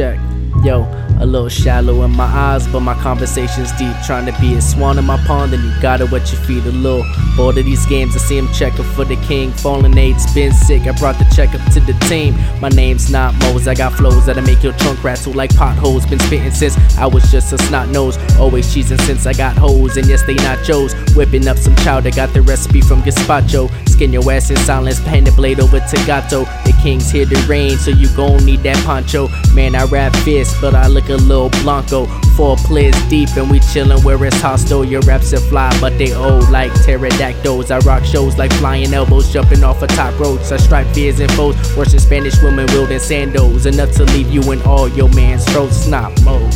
Yo, a little shallow in my eyes, but my conversation's deep. Trying to be a swan in my pond, and you gotta wet your feet a little. Bored of these games, I see him checking for the king. Falling eight's been sick, I brought the check up to the team. My name's not Moz, I got flows that'll make your trunk rattle like potholes. Been spitting since I was just a snot nose. Always cheesing since I got hoes, and yes, they nachos. Whipping up some chowder, got the recipe from Gazpacho. Skin your ass in silence, pan the blade over to Gato. The king's here to reign, so you gon' need that poncho. Man, I rap fierce, but I look a little blanco. Four players deep, and we chillin' where it's hostile. Your raps are fly, but they old like pterodactyls. I rock shows like flying elbows, jumping off of top ropes. I strike fears and foes, worse than Spanish women wielding sandals. Enough to leave you in all your man's throats. Snot mode.